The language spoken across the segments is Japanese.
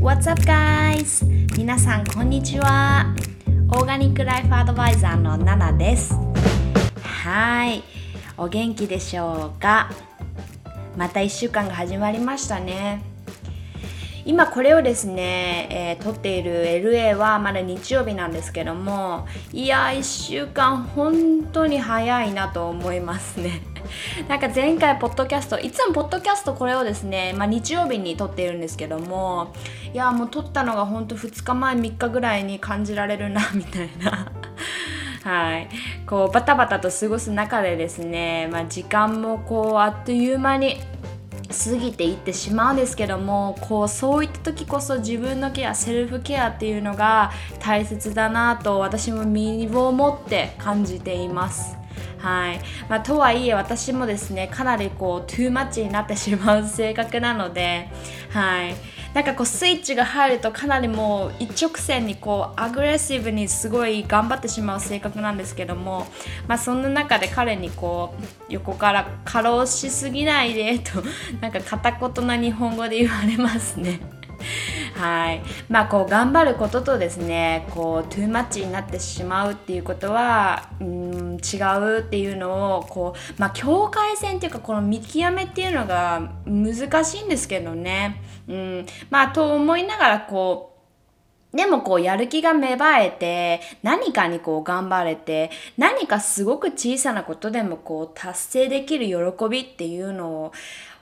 What's up guys? 皆さんこんにちは。オーガニックライフアドバイザーのナナです。はい。お元気でしょうか？また1週間が始まりましたね。今これをですね、えー撮っている LA はまだ日曜日なんですけどもいや1週間本当に早いなと思いますね。なんか前回ポッドキャストいつもポッドキャストこれをですね、まあ、日曜日に撮っているんですけどもいやもう撮ったのが本当2日前3日ぐらいに感じられるな みたいな。はい、こうバタバタと過ごす中でですね、まあ、時間もこうあっという間に過ぎていってしまうんですけどもこうそういった時こそ自分のケアセルフケアっていうのが大切だなと私も身をもって感じています。はいまあ、とはいえ私もですねかなりこうトゥーマッチになってしまう性格なので、はい、なんかこうスイッチが入るとかなりもう一直線にこうアグレッシブにすごい頑張ってしまう性格なんですけども、まあ、そんな中で彼にこう横から過労しすぎないでとなんか片言な日本語で言われますね。はい。まあこう頑張ることとですねこうトゥーマッチになってしまうっていうことはうん違うっていうのをこうまあ境界線っていうかこの見極めっていうのが難しいんですけどね。うん。まあと思いながらこうでもこうやる気が芽生えて何かにこう頑張れて何かすごく小さなことでもこう達成できる喜びっていうのを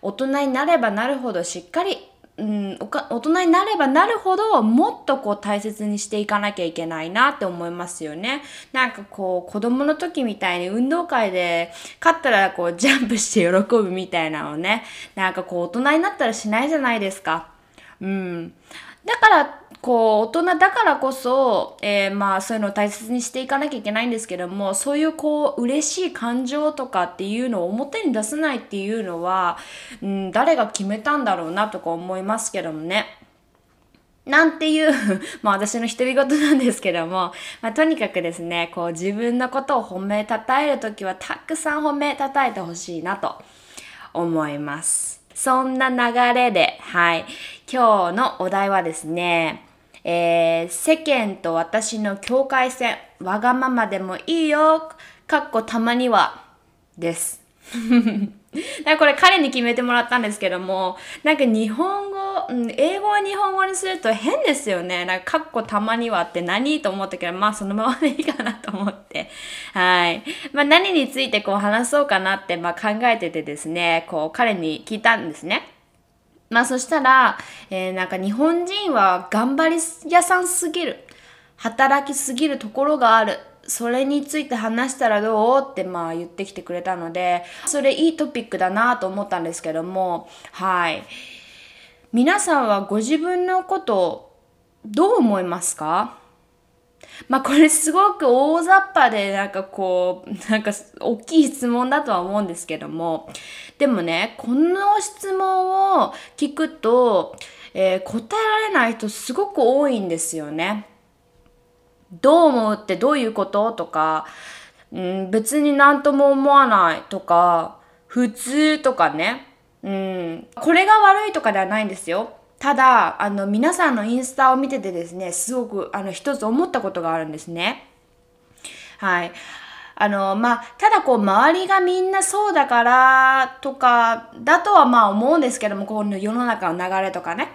大人になればなるほどしっかりうん、おか大人になればなるほどもっとこう大切にしていかなきゃいけないなって思いますよね。なんかこう子供の時みたいに運動会で勝ったらこうジャンプして喜ぶみたいなのねなんかこう大人になったらしないじゃないですか。うん、だからこう大人だからこそ、えーまあそういうのを大切にしていかなきゃいけないんですけどもそういうこう嬉しい感情とかっていうのを表に出さないっていうのは、うん、誰が決めたんだろうなとか思いますけどもね。なんていう まあ私の独り言なんですけども、まあ、とにかくですね、こう自分のことを褒めたたえるときはたくさん褒めたたえてほしいなと思います。そんな流れで、はい。今日のお題はですね、えー世間と私の境界線、わがままでもいいよ、かっこたまには、です。だからこれ彼に決めてもらったんですけども、なんか日本語、うん英語を日本語にすると変ですよね。なんか、かっこたまにはって何と思ったけど、まあそのままでいいかなと思って。はい。まあ何についてこう話そうかなってまあ考えててですね、こう彼に聞いたんですね。まあそしたら、えーなんか日本人は頑張り屋さんすぎる。働きすぎるところがある。それについて話したらどう？ってまあ言ってきてくれたので、それいいトピックだなと思ったんですけども、はい。皆さんはご自分のことどう思いますか？まあこれすごく大雑把でなんかこう、なんか大きい質問だとは思うんですけども、でもね、この質問を聞くと、えー答えられない人すごく多いんですよね。どう思うってどういうこととか、うん、別になんとも思わないとか、普通とかね。うん、これが悪いとかではないんですよ。ただ、あの、皆さんのインスタを見ててですね、すごく、あの、一つ思ったことがあるんですね。はい。あの、まあ、ただこう、周りがみんなそうだからとか、だとはまあ思うんですけども、この世の中の流れとかね。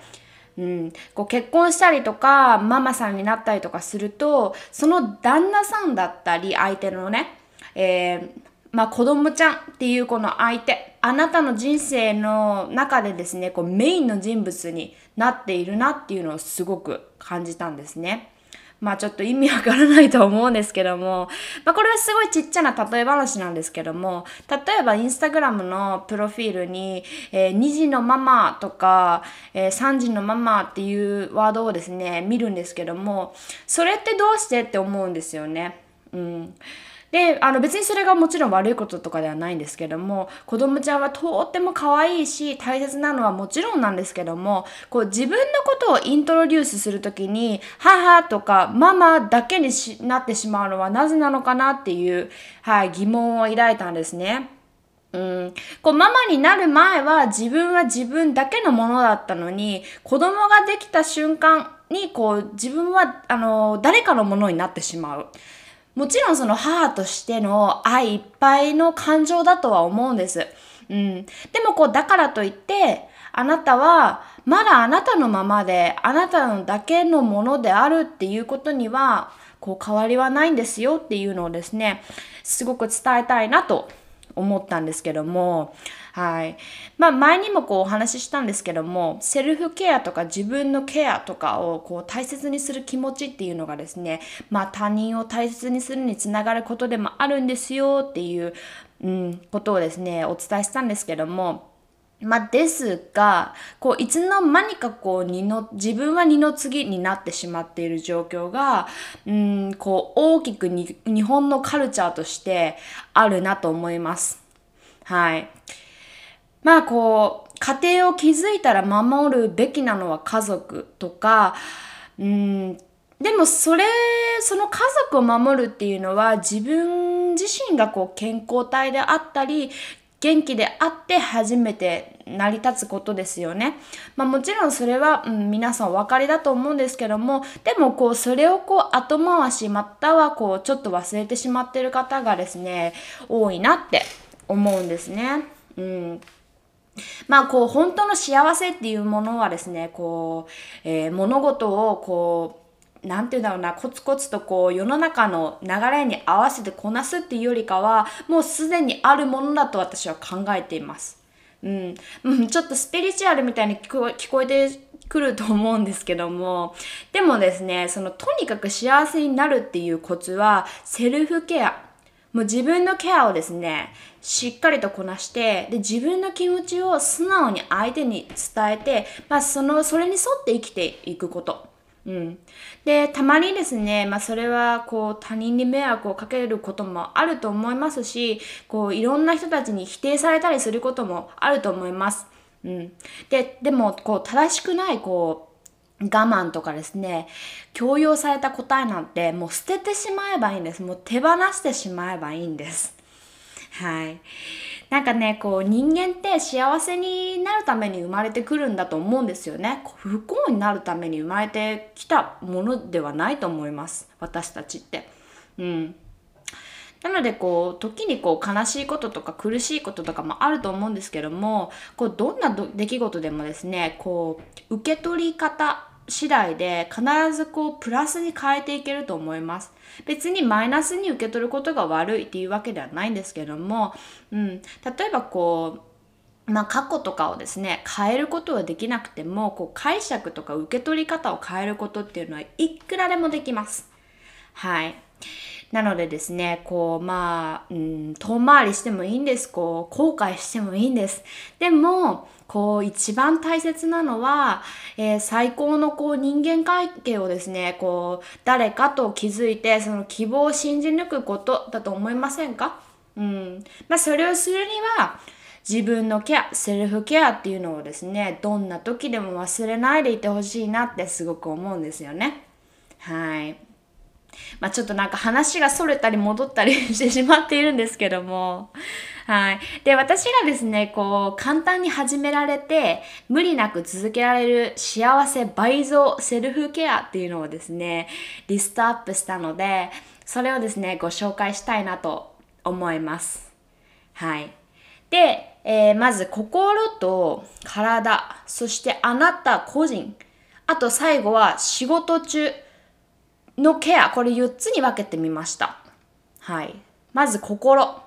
うん、こう結婚したりとかママさんになったりとかするとその旦那さんだったり相手のね、えーまあ、子供ちゃんっていうこの相手あなたの人生の中でですねこうメインの人物になっているなっていうのをすごく感じたんですね。まあちょっと意味わからないと思うんですけども、まあこれはすごいちっちゃな例え話なんですけども、例えばインスタグラムのプロフィールに、えー2児のママとか、えー3児のママっていうワードをですね、見るんですけども、それってどうしてって思うんですよね。うん。で、あの別にそれがもちろん悪いこととかではないんですけども、子供ちゃんはとっても可愛いし、大切なのはもちろんなんですけども、こう自分のことをイントロデュースするときに、母とかママだけになってしまうのはなぜなのかなっていう、はい、疑問を抱いたんですね。うん、こうママになる前は自分は自分だけのものだったのに子供ができた瞬間にこう自分はあの誰かのものになってしまう。もちろんその母としての愛いっぱいの感情だとは思うんです。うん。でもこうだからといってあなたはまだあなたのままであなたのだけのものであるっていうことにはこう変わりはないんですよっていうのをですねすごく伝えたいなと思ったんですけども、はい。まあ前にもこうお話ししたんですけども、セルフケアとか自分のケアとかをこう大切にする気持ちっていうのがですね、まあ他人を大切にするにつながることでもあるんですよっていう、うん、ことをですね、お伝えしたんですけども、まあ、ですが、こう、いつの間にかこう、二の、自分は二の次になってしまっている状況が、うん、こう、大きくに日本のカルチャーとしてあるなと思います。はい。まあ、こう、家庭を築いたら守るべきなのは家族とか、うん、でもそれ、その家族を守るっていうのは自分自身がこう健康体であったり、元気であって初めて成り立つことですよね。まあもちろんそれは、うん、皆さんお分かりだと思うんですけども、でもこうそれをこう後回しまたはこうちょっと忘れてしまってる方がですね、多いなって思うんですね。うん。まあこう本当の幸せっていうものはですね、こう、えー、物事をこうなんて言うんだろうな、コツコツとこう世の中の流れに合わせてこなすっていうよりかは、もうすでにあるものだと私は考えています。うん。うん、ちょっとスピリチュアルみたいに聞こ聞こえてくると思うんですけども、でもですね、そのとにかく幸せになるっていうコツは、セルフケア。もう自分のケアをですね、しっかりとこなして、で、自分の気持ちを素直に相手に伝えて、まあ、その、それに沿って生きていくこと。うん。で、たまにですね、まあそれはこう他人に迷惑をかけることもあると思いますし、こういろんな人たちに否定されたりすることもあると思います。うん。で、でもこう正しくないこう我慢とかですね、強要された答えなんてもう捨ててしまえばいいんです。もう手放してしまえばいいんです。はい。なんかね、こう人間って幸せになるために生まれてくるんだと思うんですよね。不幸になるために生まれてきたものではないと思います。私たちって。うん。なのでこう時にこう悲しいこととか苦しいこととかもあると思うんですけどもこうどんな出来事でもですねこう受け取り方次第で必ずこうプラスに変えていけると思います。別にマイナスに受け取ることが悪いっていうわけではないんですけども、うん、例えばこうまあ、過去とかをですね変えることはできなくてもこう解釈とか受け取り方を変えることっていうのはいくらでもできます。はい。なのでですね、こう、まあ、うん、遠回りしてもいいんです。こう、後悔してもいいんです。でも、こう、一番大切なのは、えー、最高のこう、人間関係をですね、こう、誰かと気づいて、その希望を信じ抜くことだと思いませんか？うん。まあ、それをするには、自分のケア、セルフケアっていうのをですね、どんな時でも忘れないでいてほしいなってすごく思うんですよね。はい。まあ、ちょっとなんか話が逸れたり戻ったり してしまっているんですけども。はい。で、私がですね、こう、簡単に始められて、無理なく続けられる幸せ倍増セルフケアっていうのをですね、リストアップしたので、それをですね、ご紹介したいなと思います。はい。で、えー、まず心と体、そしてあなた個人、あと最後は仕事中、のケア、これ4つに分けてみました。はい。まず心。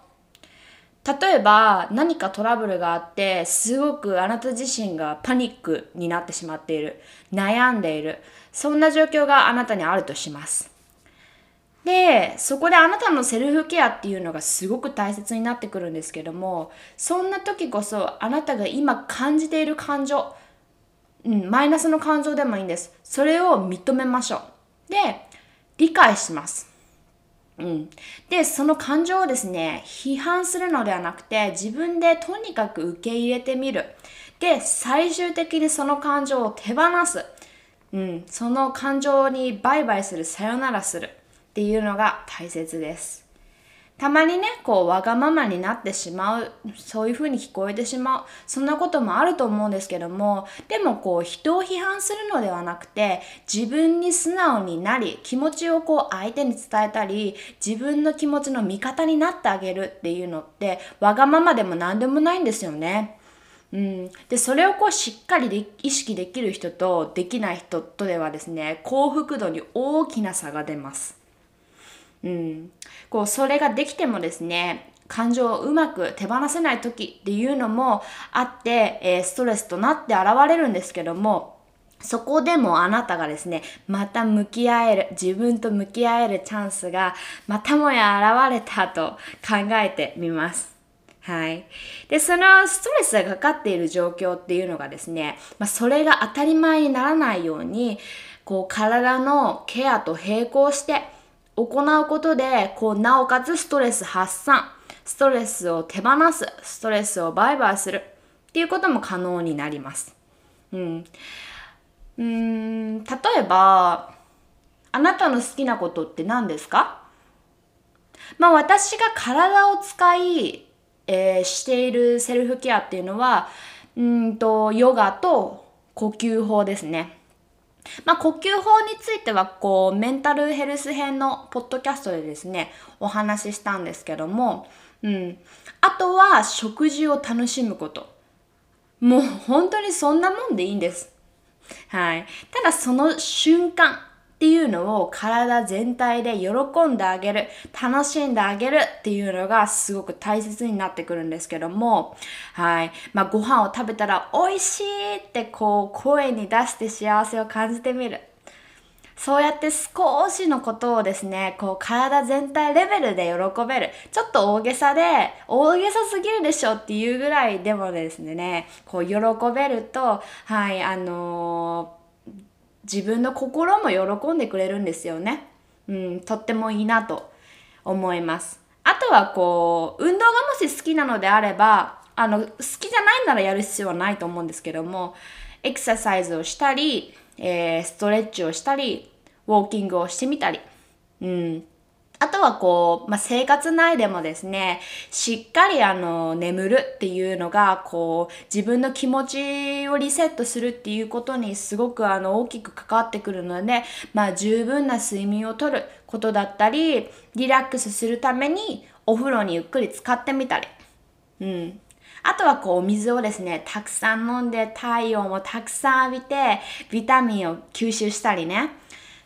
例えば何かトラブルがあってすごくあなた自身がパニックになってしまっている。悩んでいる。そんな状況があなたにあるとします。でそこであなたのセルフケアっていうのがすごく大切になってくるんですけどもそんな時こそあなたが今感じている感情、うん、マイナスの感情でもいいんです。それを認めましょう。で理解します。うん。で、その感情をですね、批判するのではなくて、自分でとにかく受け入れてみる。で、最終的にその感情を手放す。うん。その感情にバイバイする、さよならする。っていうのが大切です。たまにね、こう、わがままになってしまう、そういう風に聞こえてしまう、そんなこともあると思うんですけども、でもこう、人を批判するのではなくて、自分に素直になり、気持ちをこう、相手に伝えたり、自分の気持ちの味方になってあげるっていうのって、わがままでも何でもないんですよね。うん、でそれをこうしっかりで意識できる人とできない人とではですね幸福度に大きな差が出ます。うん、こうそれができてもですね感情をうまく手放せない時っていうのもあって、えー、ストレスとなって現れるんですけどもそこでもあなたがですね、また向き合える、自分と向き合えるチャンスがまたもや現れたと考えてみます。はい。で、そのストレスがかかっている状況っていうのがですね、まあ、それが当たり前にならないように、こう、体のケアと並行して行うことで、こう、なおかつストレス発散、ストレスを手放す、ストレスをバイバイするっていうことも可能になります。うん。うん、例えば、あなたの好きなことって何ですか？まあ私が体を使い、えー、しているセルフケアっていうのは、うんと、ヨガと呼吸法ですね。まあ、呼吸法については、こう、メンタルヘルス編のポッドキャストでですね、お話ししたんですけども、うん。あとは、食事を楽しむこと。もう本当にそんなもんでいいんです。はい。ただその瞬間、っていうのを体全体で喜んであげる、楽しんであげるっていうのがすごく大切になってくるんですけども、はい。まあ、ご飯を食べたら美味しいってこう声に出して幸せを感じてみる。そうやって少しのことをですね、こう体全体レベルで喜べる。ちょっと大げさで、大げさすぎるでしょっていうぐらいでもですね、こう喜べると、はい、あのー自分の心も喜んでくれるんですよね。うん、とってもいいなと思います。あとはこう、運動がもし好きなのであれば、あの、好きじゃないならやる必要はないと思うんですけども、エクササイズをしたり、えー、ストレッチをしたり、ウォーキングをしてみたり、うん、あとはこう、まあ、生活内でもですね、しっかりあの、眠るっていうのが、こう、自分の気持ちをリセットするっていうことにすごくあの、大きく関わってくるので、まあ、十分な睡眠をとることだったり、リラックスするためにお風呂にゆっくり使ってみたり、うん。あとはこうお水をですね、たくさん飲んで太陽もたくさん浴びて、ビタミンを吸収したりね。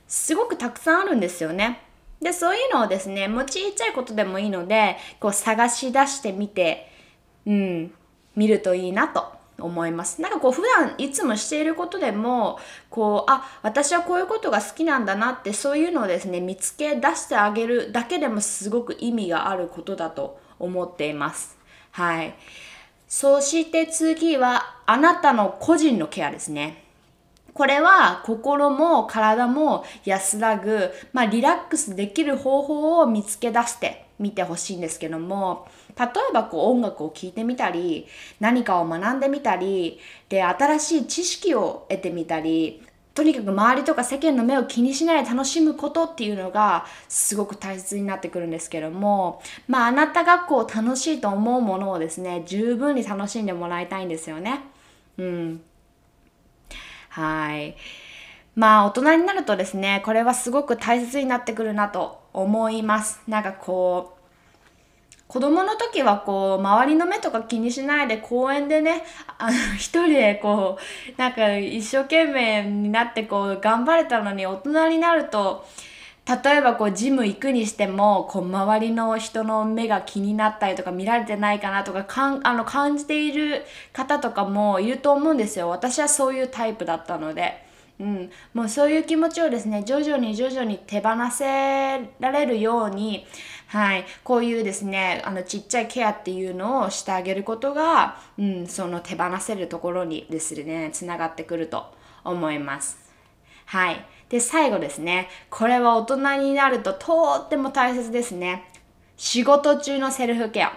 すごくたくさんあるんですよね。で、そういうのをですね、もうちっちゃいことでもいいので、こう探し出してみて、うん、見るといいなと思います。なんかこう普段いつもしていることでも、こう、あ、私はこういうことが好きなんだなってそういうのをですね、見つけ出してあげるだけでもすごく意味があることだと思っています。はい。そして次はあなたの個人のケアですね。これは心も体も安らぐ、まあ、リラックスできる方法を見つけ出してみてほしいんですけども、例えばこう音楽を聴いてみたり、何かを学んでみたり、で、新しい知識を得てみたり、とにかく周りとか世間の目を気にしないで楽しむことっていうのがすごく大切になってくるんですけども、まああなたがこう楽しいと思うものをですね、十分に楽しんでもらいたいんですよね。うん。はい。まあ大人になるとですね、これはすごく大切になってくるなと思います。なんかこう、子供の時はこう、周りの目とか気にしないで公園でね、あの、一人でこう、なんか一生懸命になってこう、頑張れたのに大人になると、例えばこうジム行くにしてもこう周りの人の目が気になったりとか見られてないかなとかかんあの感じている方とかもいると思うんですよ。私はそういうタイプだったので、うん、もうそういう気持ちをですね徐々に徐々に手放せられるようにはい、こういうですねあのちっちゃいケアっていうのをしてあげることが、うん、その手放せるところにですねつながってくると思います。はい。で、最後ですね。これは大人になるととっても大切ですね。仕事中のセルフケア。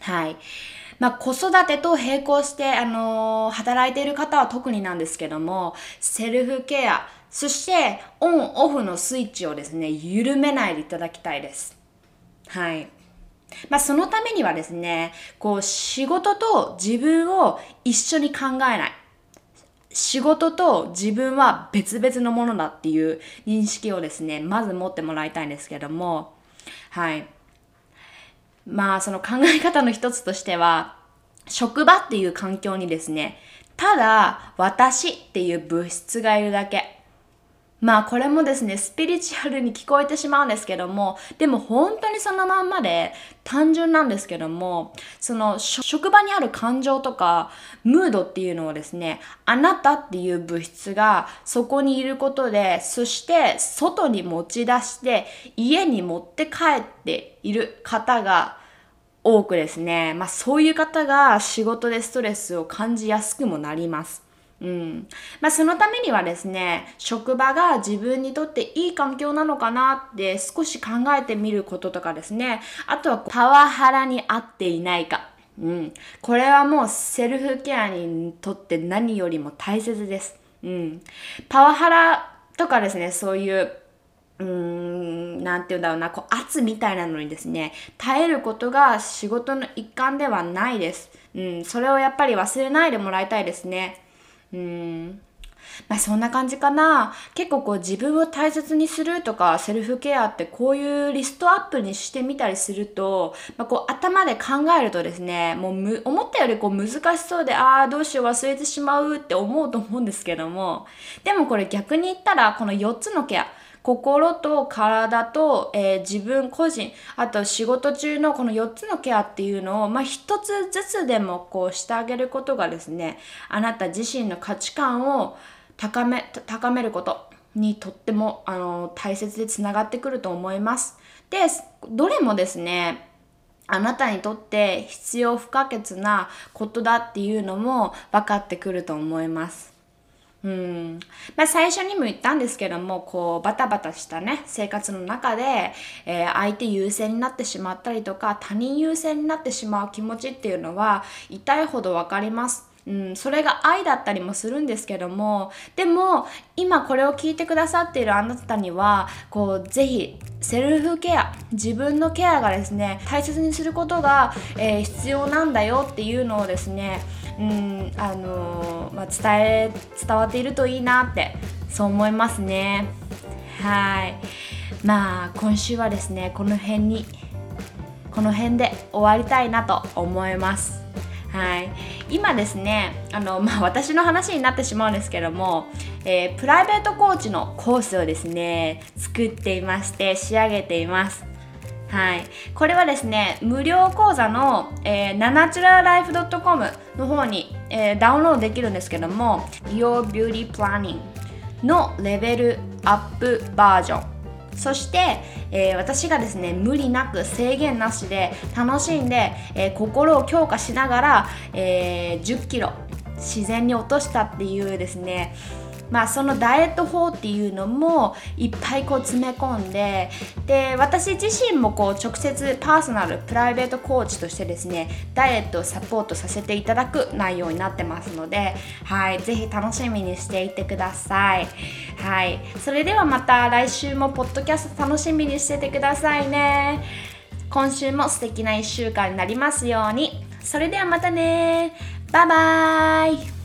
はい。まあ、子育てと並行して、あのー、働いている方は特になんですけども、セルフケア、そしてオンオフのスイッチをですね、緩めないでいただきたいです。はい。まあ、そのためにはですね、こう、仕事と自分を一緒に考えない。仕事と自分は別々のものだっていう認識をですね、まず持ってもらいたいんですけども、はい。まあ、その考え方の一つとしては、職場っていう環境にですね、ただ私っていう物質がいるだけ。まあこれもですね、スピリチュアルに聞こえてしまうんですけども、でも本当にそのまんまで単純なんですけども、その職場にある感情とかムードっていうのをですね、あなたっていう物質がそこにいることで、そして外に持ち出して家に持って帰っている方が多くですね、まあそういう方が仕事でストレスを感じやすくもなります。うん。まあ、そのためにはですね、職場が自分にとっていい環境なのかなって少し考えてみることとかですね、あとはパワハラに合っていないか。うん。これはもうセルフケアにとって何よりも大切です。うん。パワハラとかですね、そういう、うーん、なんて言うんだろうな、こう圧みたいなのにですね、耐えることが仕事の一環ではないです。うん、それをやっぱり忘れないでもらいたいですね。うん。まあそんな感じかな。結構こう自分を大切にするとかセルフケアってこういうリストアップにしてみたりすると、まあ、こう頭で考えるとですね、もう思ったよりこう難しそうで、ああどうしよう忘れてしまうって思うと思うんですけども、でもこれ逆に言ったらこの4つのケア、心と体と、えー、自分個人、あと仕事中のこの4つのケアっていうのを、まあ、1つずつでもこうしてあげることがですね、あなた自身の価値観を高め、高めることにとっても、あの、大切でつながってくると思います。で、どれもですね、あなたにとって必要不可欠なことだっていうのも分かってくると思います。うん。まあ最初にも言ったんですけども、こうバタバタしたね、生活の中で、えー、相手優先になってしまったりとか、他人優先になってしまう気持ちっていうのは痛いほどわかります。うん、それが愛だったりもするんですけどもでも今これを聞いてくださっているあなたにはこうぜひセルフケア自分のケアがですね大切にすることが、えー、必要なんだよっていうのをですねうんあの、まあ、伝え伝わっているといいなってそう思いますね。はい。まあ今週はですねこの辺にこの辺で終わりたいなと思います。はい、今ですねあの、まあ、私の話になってしまうんですけども、えー、プライベートコーチのコースをですね作っていまして仕上げています。はい、これはですね無料講座の、えー、ナナチュラライフ .com の方に、えー、ダウンロードできるんですけども Your Beauty Planning のレベルアップバージョン。そして、えー、私がですね無理なく制限なしで楽しんで、えー、心を強化しながら、えー、1 0キロ自然に落としたっていうですねまあそのダイエット法っていうのもいっぱいこう詰め込んでで私自身もこう直接パーソナルプライベートコーチとしてですねダイエットをサポートさせていただく内容になってますのではいぜひ楽しみにしていてください。はいそれではまた来週もポッドキャスト楽しみにしててくださいね。今週も素敵な1週間になりますように。それではまたね。バイバーイ。